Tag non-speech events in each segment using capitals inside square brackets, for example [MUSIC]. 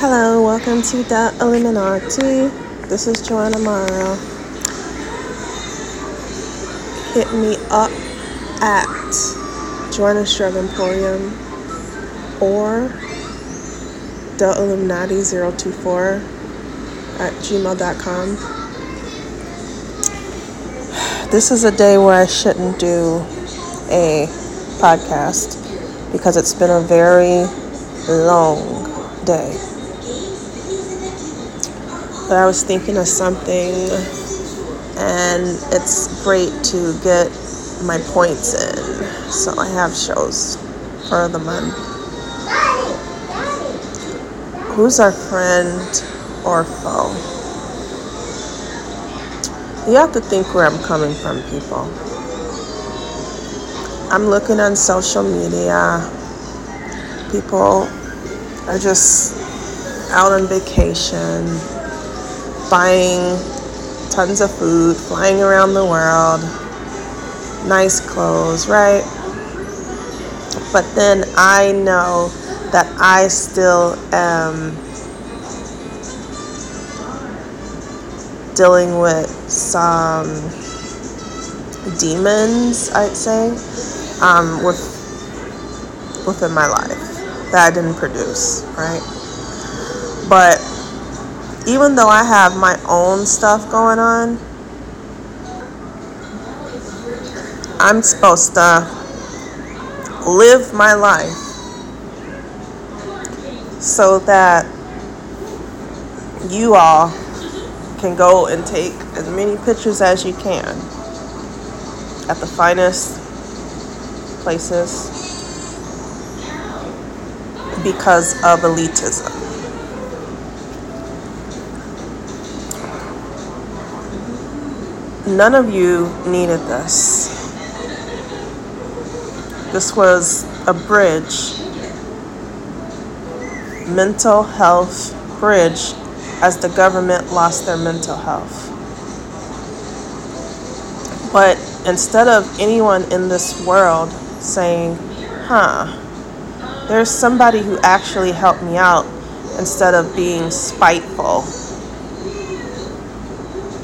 Hello, welcome to the Illuminati. This is Joanna Morrow. Hit me up at Joanna's Drug Emporium or the Illuminati 024 at gmail.com. This is a day where I shouldn't do a podcast because it's been a very long day. But I was thinking of something, and it's great to get my points in. So I have shows for the month. Who's our friend or foe? You have to think where I'm coming from, people. I'm looking on social media. People are just out on vacation, buying tons of food, flying around the world, nice clothes, right? But then I know that I still am dealing with some demons, I'd say, um, with within my life that I didn't produce, right? But even though I have my own stuff going on, I'm supposed to live my life so that you all can go and take as many pictures as you can at the finest places because of elitism. None of you needed this. This was a bridge, mental health bridge, as the government lost their mental health. But instead of anyone in this world saying, huh, there's somebody who actually helped me out instead of being spiteful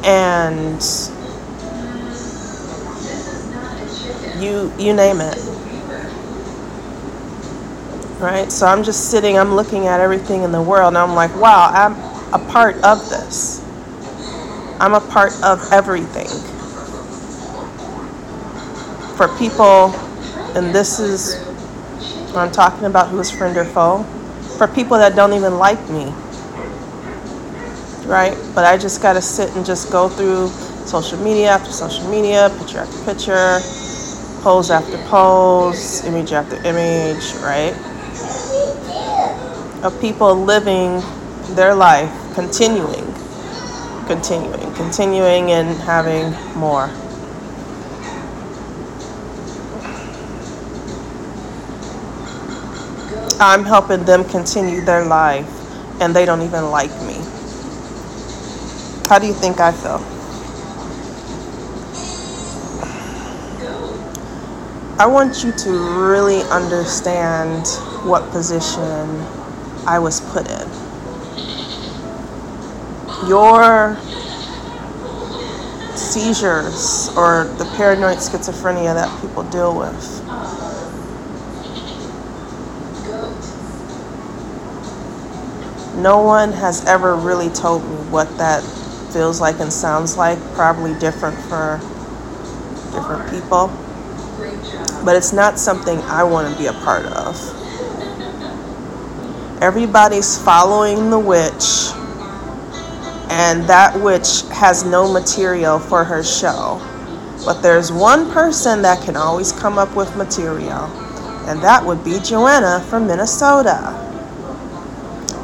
and you you name it. Right? So i'm just sitting i'm looking at everything in the world and i'm like wow i'm a part of this. I'm a part of everything. For people and this is what i'm talking about who is friend or foe for people that don't even like me. Right? But i just got to sit and just go through social media after social media picture after picture pose after pose, image after image, right? Of people living their life, continuing, continuing, continuing, and having more. I'm helping them continue their life, and they don't even like me. How do you think I feel? I want you to really understand what position I was put in. Your seizures or the paranoid schizophrenia that people deal with. No one has ever really told me what that feels like and sounds like, probably different for different people but it's not something I want to be a part of. Everybody's following the witch, and that witch has no material for her show. But there's one person that can always come up with material, and that would be Joanna from Minnesota.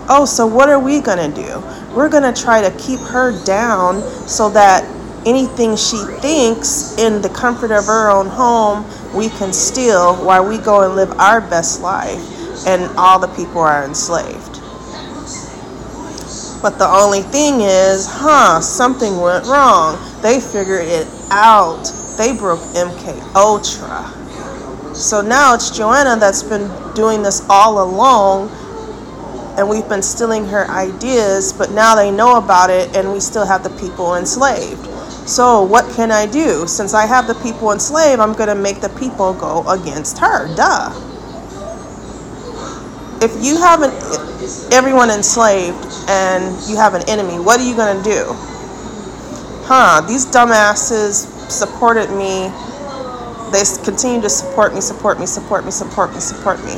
Oh, so what are we going to do? We're going to try to keep her down so that anything she thinks in the comfort of her own home we can steal while we go and live our best life and all the people are enslaved. But the only thing is, huh, something went wrong. They figured it out. They broke MK Ultra. So now it's Joanna that's been doing this all along and we've been stealing her ideas, but now they know about it and we still have the people enslaved. So, what can I do? Since I have the people enslaved, I'm going to make the people go against her. Duh. If you have an, everyone enslaved and you have an enemy, what are you going to do? Huh, these dumbasses supported me. They continue to support me, support me, support me, support me, support me.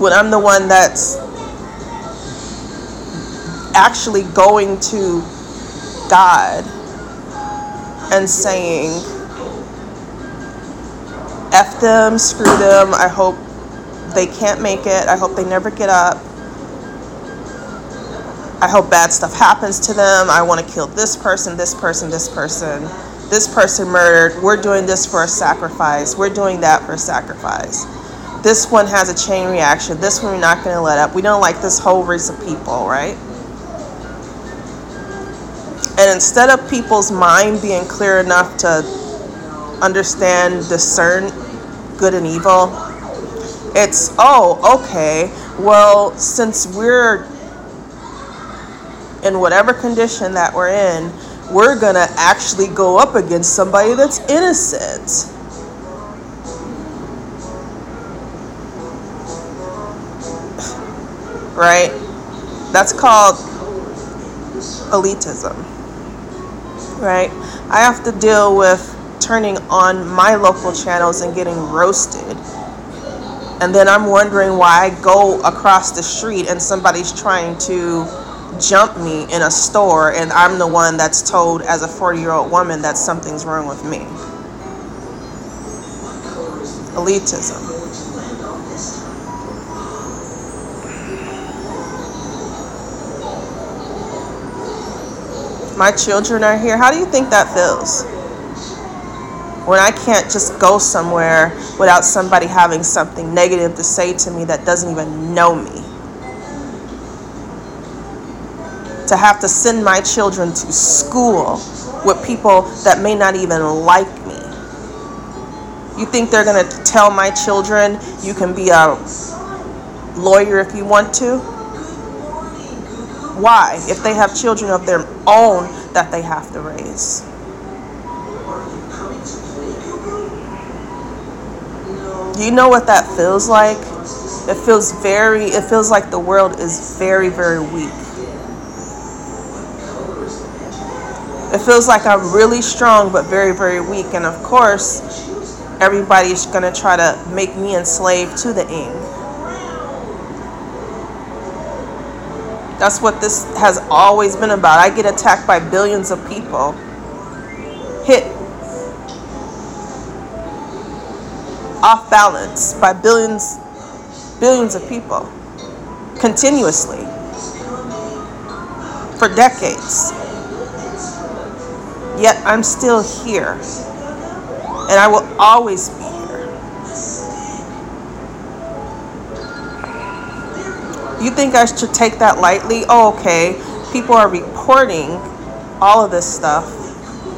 When I'm the one that's actually going to God and saying, F them, screw them, I hope they can't make it, I hope they never get up. I hope bad stuff happens to them. I want to kill this person, this person, this person, this person murdered. We're doing this for a sacrifice. We're doing that for a sacrifice. This one has a chain reaction. This one we're not going to let up. We don't like this whole race of people, right? And instead of people's mind being clear enough to understand, discern good and evil, it's, oh, okay, well, since we're in whatever condition that we're in, we're going to actually go up against somebody that's innocent. Right? That's called elitism right? I have to deal with turning on my local channels and getting roasted. And then I'm wondering why I go across the street and somebody's trying to jump me in a store and I'm the one that's told as a 40 year old woman that something's wrong with me. Elitism. My children are here. How do you think that feels? When I can't just go somewhere without somebody having something negative to say to me that doesn't even know me. To have to send my children to school with people that may not even like me. You think they're going to tell my children you can be a lawyer if you want to? Why? If they have children of their own that they have to raise. You know what that feels like? It feels very, it feels like the world is very, very weak. It feels like I'm really strong but very, very weak. And of course, everybody's going to try to make me enslaved to the ing. That's what this has always been about. I get attacked by billions of people. Hit off balance by billions billions of people continuously for decades. Yet I'm still here. And I will always be think I should take that lightly? Oh, okay. People are reporting all of this stuff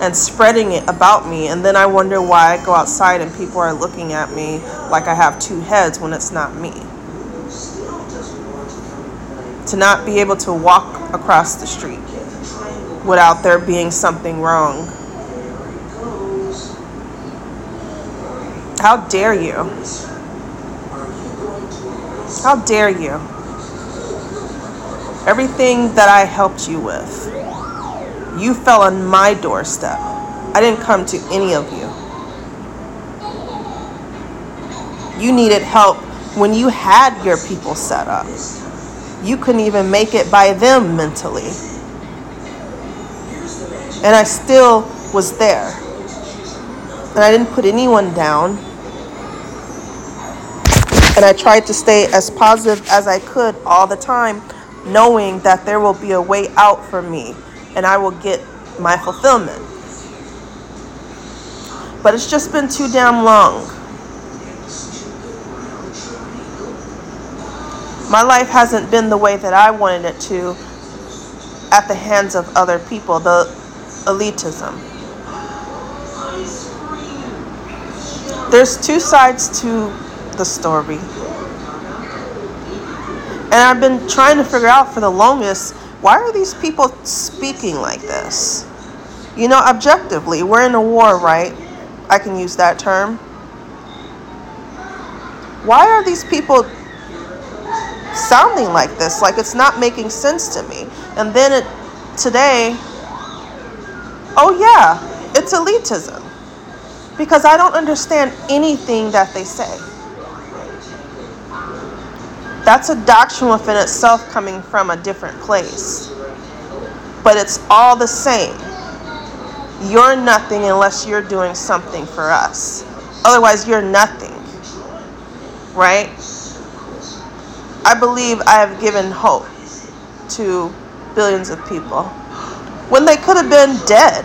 and spreading it about me, and then I wonder why I go outside and people are looking at me like I have two heads when it's not me. To not be able to walk across the street without there being something wrong. How dare you? How dare you? Everything that I helped you with, you fell on my doorstep. I didn't come to any of you. You needed help when you had your people set up. You couldn't even make it by them mentally. And I still was there. And I didn't put anyone down. And I tried to stay as positive as I could all the time knowing that there will be a way out for me and I will get my fulfillment. But it's just been too damn long. My life hasn't been the way that I wanted it to at the hands of other people, the elitism. There's two sides to the story. And I've been trying to figure out for the longest why are these people speaking like this? You know, objectively, we're in a war, right? I can use that term. Why are these people sounding like this? Like it's not making sense to me. And then it, today, oh yeah, it's elitism. Because I don't understand anything that they say. That's a doctrine within itself coming from a different place. But it's all the same. You're nothing unless you're doing something for us. Otherwise, you're nothing. Right? I believe I have given hope to billions of people when they could have been dead.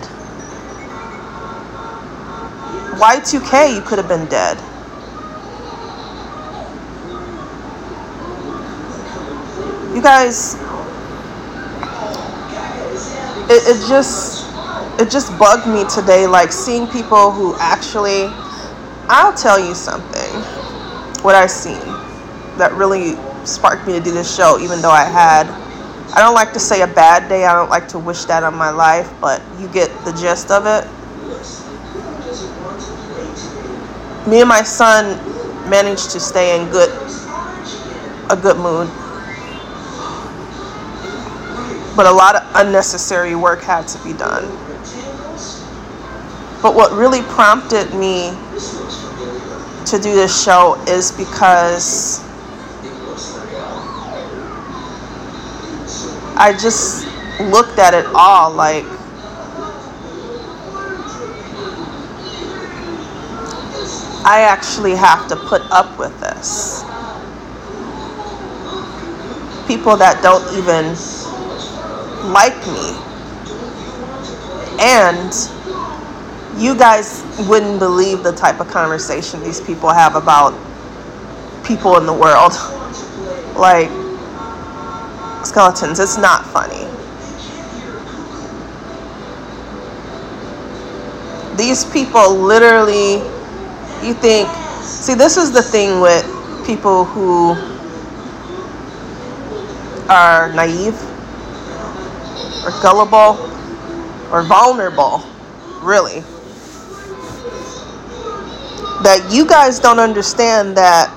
Y2K, you could have been dead. You guys it, it just it just bugged me today like seeing people who actually i'll tell you something what i've seen that really sparked me to do this show even though i had i don't like to say a bad day i don't like to wish that on my life but you get the gist of it. Me and my son managed to stay in good a good mood but a lot of unnecessary work had to be done. But what really prompted me to do this show is because I just looked at it all like I actually have to put up with this. People that don't even like me. And you guys wouldn't believe the type of conversation these people have about people in the world. [LAUGHS] like skeletons, it's not funny. These people literally, you think, see, this is the thing with people who are naive or gullible or vulnerable, really. That you guys don't understand that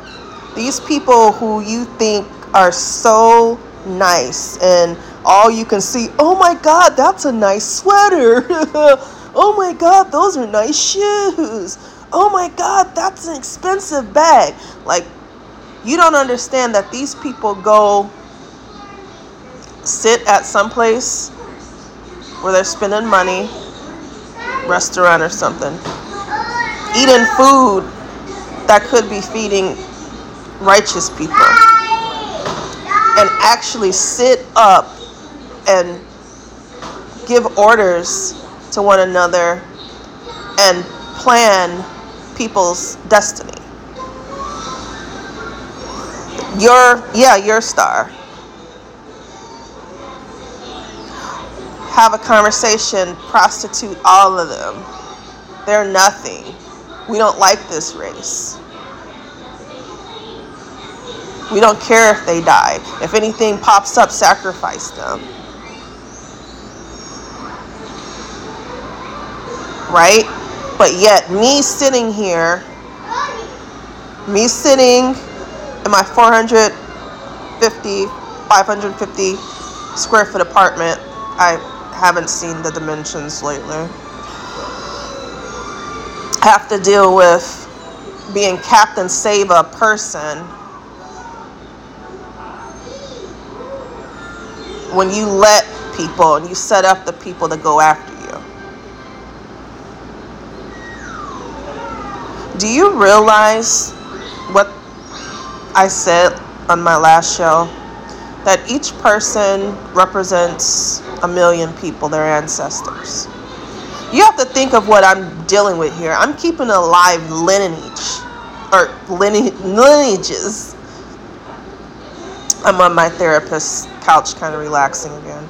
these people who you think are so nice and all you can see, oh my God, that's a nice sweater. [LAUGHS] oh my God, those are nice shoes. Oh my God, that's an expensive bag. Like, you don't understand that these people go sit at some place where they're spending money, restaurant or something, eating food that could be feeding righteous people, and actually sit up and give orders to one another and plan people's destiny. Your, yeah, your star. Have a conversation, prostitute all of them. They're nothing. We don't like this race. We don't care if they die. If anything pops up, sacrifice them. Right? But yet, me sitting here, me sitting in my 450, 550 square foot apartment, I haven't seen the dimensions lately. Have to deal with being Captain Save a person when you let people and you set up the people to go after you. Do you realize what I said on my last show? That each person represents a million people, their ancestors. You have to think of what I'm dealing with here. I'm keeping alive lineage or lineage, lineages. I'm on my therapist's couch, kind of relaxing again.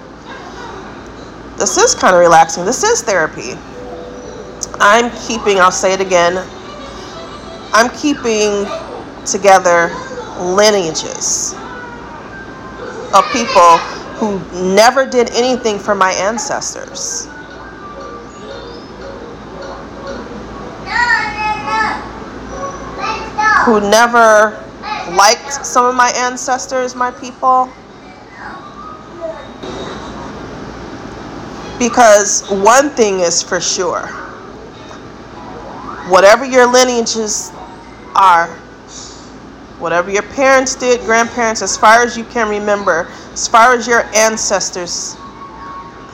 This is kind of relaxing. This is therapy. I'm keeping, I'll say it again, I'm keeping together lineages. of people who never did anything for my ancestors. Who never liked some of my ancestors, my people. Because one thing is for sure whatever your lineages are, whatever your parents did, grandparents, as far as you can remember, as far as your ancestors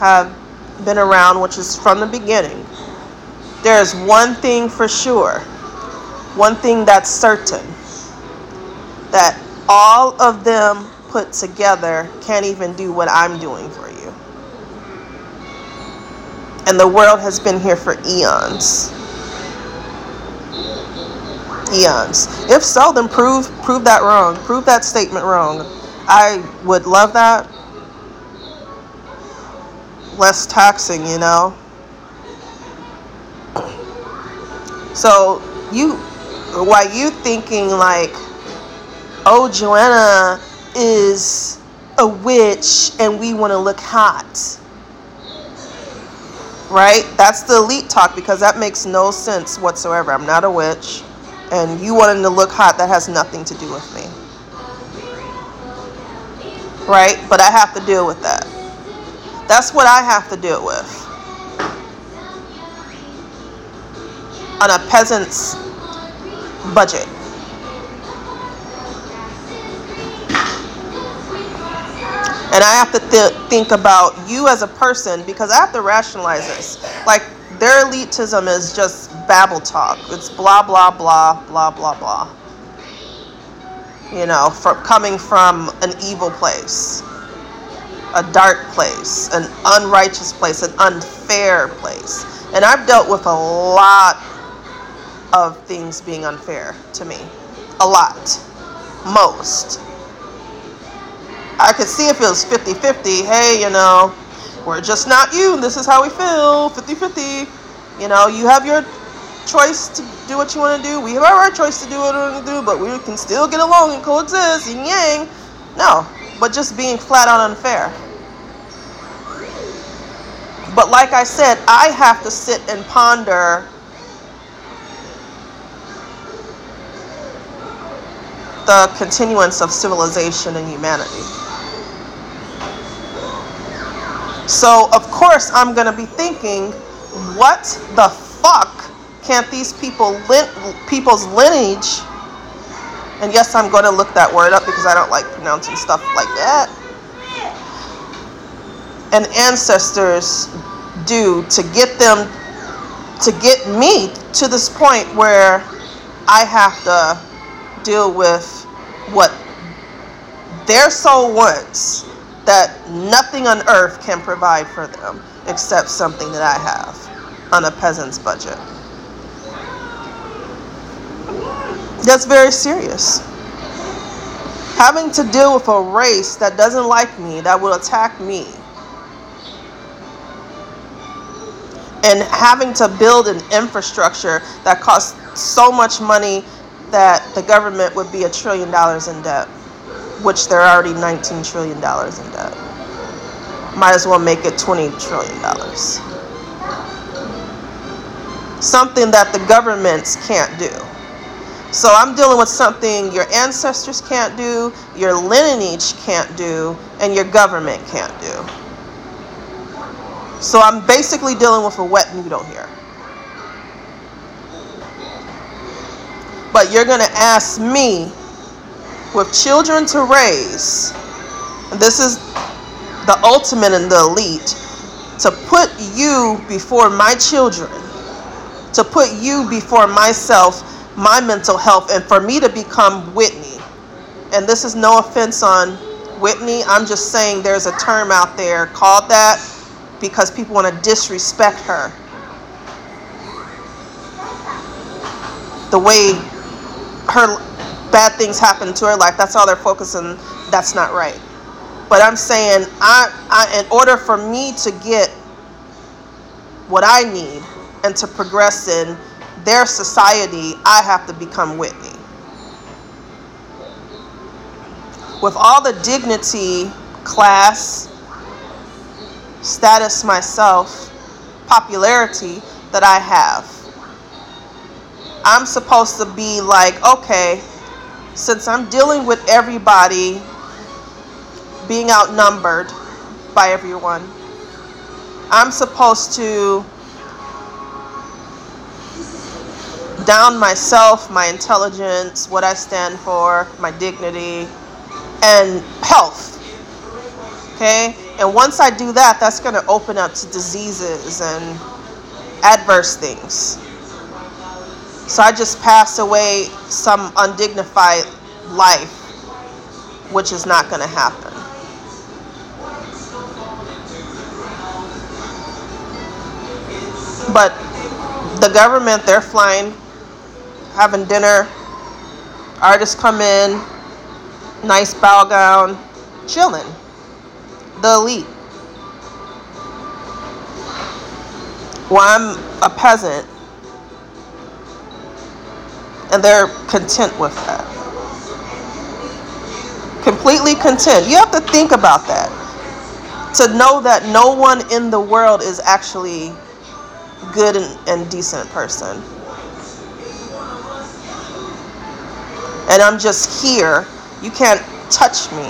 have been around, which is from the beginning, there is one thing for sure, one thing that's certain that all of them put together can't even do what I'm doing for you. And the world has been here for eons. Eons. If so, then prove prove that wrong. Prove that statement wrong. I would love that. Less taxing, you know. So you why you thinking like oh, Joanna is a witch and we want to look hot. Right? That's the elite talk because that makes no sense whatsoever. I'm not a witch. And you wanting to look hot, that has nothing to do with me. Right? But I have to deal with that. That's what I have to deal with. On a peasant's budget. And I have to th- think about you as a person because I have to rationalize this. Like, their elitism is just babble talk. It's blah, blah, blah, blah, blah, blah. You know, from coming from an evil place, a dark place, an unrighteous place, an unfair place. And I've dealt with a lot of things being unfair to me. A lot. Most. I could see if it was 50 50. Hey, you know, we're just not you. and This is how we feel 50 50. You know, you have your choice to do what you want to do. We have our choice to do what we want to do, but we can still get along and coexist, yin yang. No, but just being flat out unfair. But like I said, I have to sit and ponder the continuance of civilization and humanity. So, of course, I'm going to be thinking, what the fuck can't these people people's lineage and yes, I'm going to look that word up because I don't like pronouncing stuff like that. And ancestors do to get them to get me to this point where I have to deal with what their soul wants that nothing on earth can provide for them except something that I have on a peasant's budget. That's very serious. Having to deal with a race that doesn't like me, that will attack me, and having to build an infrastructure that costs so much money that the government would be a trillion dollars in debt which they're already $19 trillion in debt. Might as well make it $20 trillion. Something that the governments can't do. So I'm dealing with something your ancestors can't do, your lineage can't do, and your government can't do. So I'm basically dealing with a wet noodle here. But you're going to ask me with children to raise, this is the ultimate and the elite, to put you before my children, to put you before myself, my mental health, and for me to become Whitney. And this is no offense on Whitney, I'm just saying there's a term out there called that because people want to disrespect her. The way her bad things happen to her life. That's all they're focusing. That's not right. But I'm saying, I, I, in order for me to get what I need and to progress in their society, I have to become Whitney. With all the dignity class, status myself, popularity that I have. I'm supposed to be like, okay, since I'm dealing with everybody being outnumbered by everyone, I'm supposed to down myself, my intelligence, what I stand for, my dignity, and health. Okay? And once I do that, that's going to open up to diseases and adverse things. So I just pass away some undignified life, which is not going to happen. But the government, they're flying, having dinner. Artists come in, nice bow gown, chilling. The elite. Well, I'm a peasant, and they're content with that. Completely content. You have to think about that. To know that no one in the world is actually good and, and decent person. And I'm just here. You can't touch me.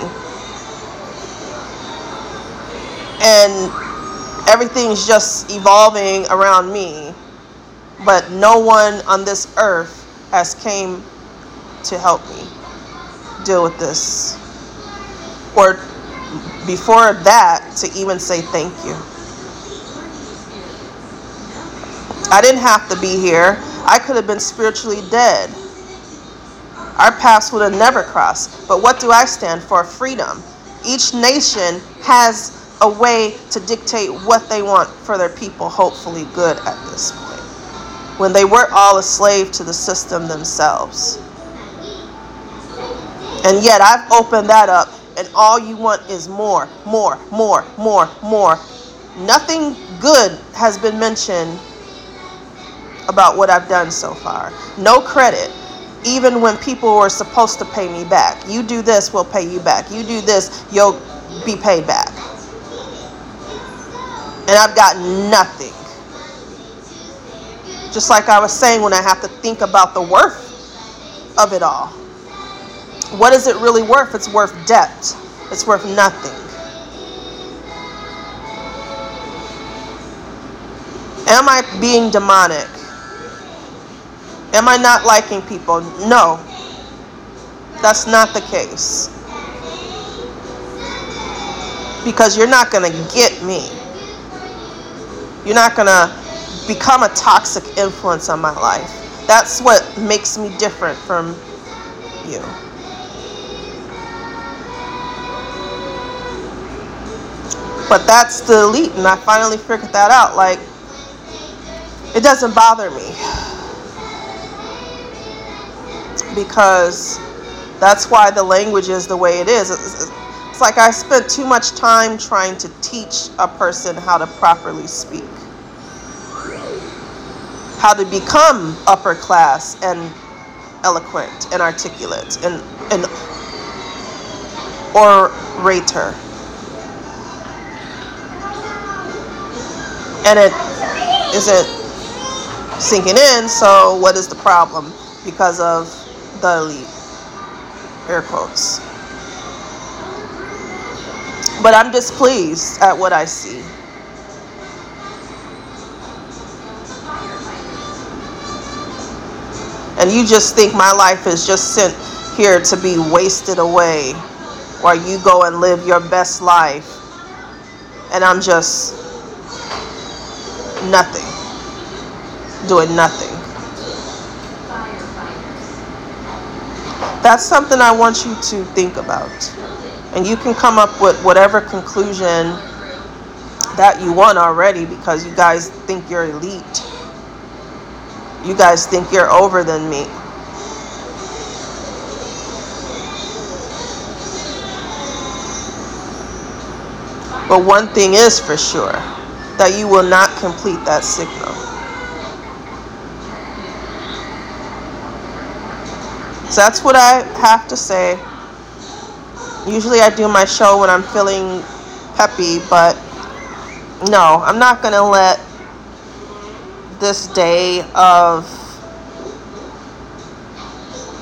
And everything's just evolving around me. But no one on this earth has came to help me deal with this. Or before that, to even say thank you. I didn't have to be here. I could have been spiritually dead. Our paths would have never crossed. But what do I stand for? Freedom. Each nation has a way to dictate what they want for their people, hopefully good at this point. When they were all a slave to the system themselves. And yet I've opened that up, and all you want is more, more, more, more, more. Nothing good has been mentioned about what I've done so far. No credit, even when people were supposed to pay me back. You do this, we'll pay you back. You do this, you'll be paid back. And I've got nothing. Just like I was saying, when I have to think about the worth of it all. What is it really worth? It's worth debt, it's worth nothing. Am I being demonic? Am I not liking people? No. That's not the case. Because you're not going to get me. You're not going to become a toxic influence on my life. That's what makes me different from you. But that's the elite, and I finally figured that out. Like, it doesn't bother me because that's why the language is the way it is. It's like I spent too much time trying to teach a person how to properly speak, how to become upper class and eloquent and articulate and, and orator. And it isn't sinking in, so what is the problem? Because of the elite. Air quotes. But I'm displeased at what I see. And you just think my life is just sent here to be wasted away while you go and live your best life. And I'm just nothing, doing nothing. That's something I want you to think about. And you can come up with whatever conclusion that you want already because you guys think you're elite. You guys think you're over than me. But one thing is for sure that you will not complete that signal. So that's what I have to say. Usually I do my show when I'm feeling peppy, but no, I'm not going to let this day of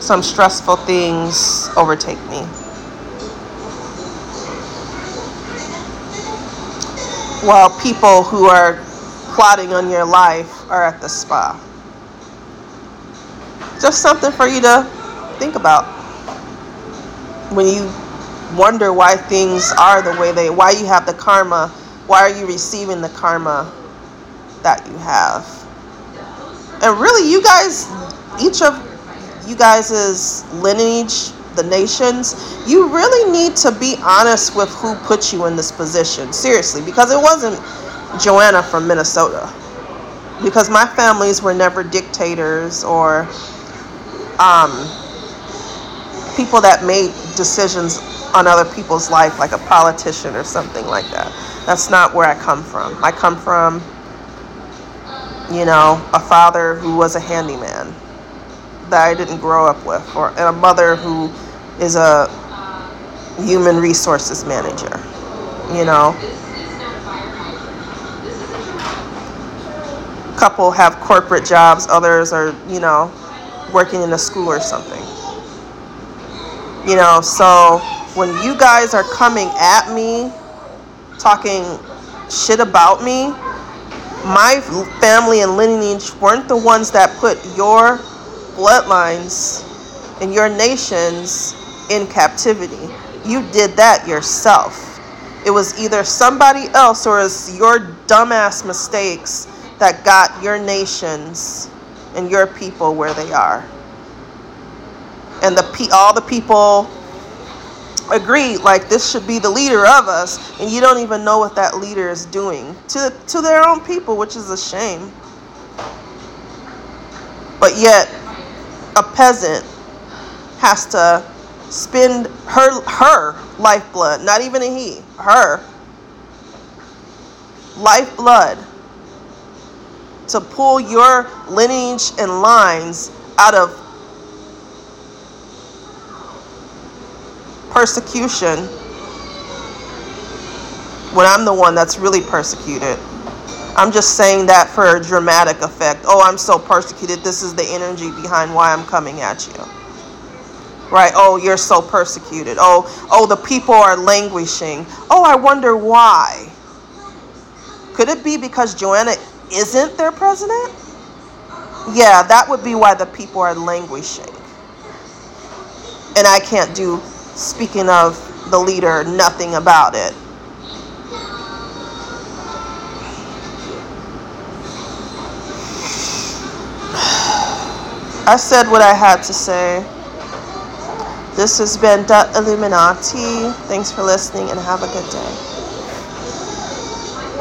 some stressful things overtake me. While people who are plotting on your life are at the spa. Just something for you to think about when you wonder why things are the way they why you have the karma why are you receiving the karma that you have and really you guys each of you guys' lineage the nations you really need to be honest with who put you in this position seriously because it wasn't joanna from minnesota because my families were never dictators or um, people that made decisions on other people's life like a politician or something like that. That's not where I come from. I come from, you know, a father who was a handyman that I didn't grow up with, or and a mother who is a human resources manager, you know. A couple have corporate jobs, others are, you know, working in a school or something. You know, so when you guys are coming at me, talking shit about me, my family and lineage weren't the ones that put your bloodlines and your nations in captivity. You did that yourself. It was either somebody else or it's your dumbass mistakes that got your nations and your people where they are. And the all the people agreed like this should be the leader of us and you don't even know what that leader is doing to to their own people which is a shame. But yet a peasant has to spend her her lifeblood not even a he her lifeblood to pull your lineage and lines out of persecution when I'm the one that's really persecuted. I'm just saying that for a dramatic effect. Oh, I'm so persecuted. This is the energy behind why I'm coming at you. Right? Oh, you're so persecuted. Oh, oh, the people are languishing. Oh, I wonder why. Could it be because Joanna isn't their president? Yeah, that would be why the people are languishing. And I can't do speaking of the leader, nothing about it. I said what I had to say. This has been Dut Illuminati. Thanks for listening and have a good day.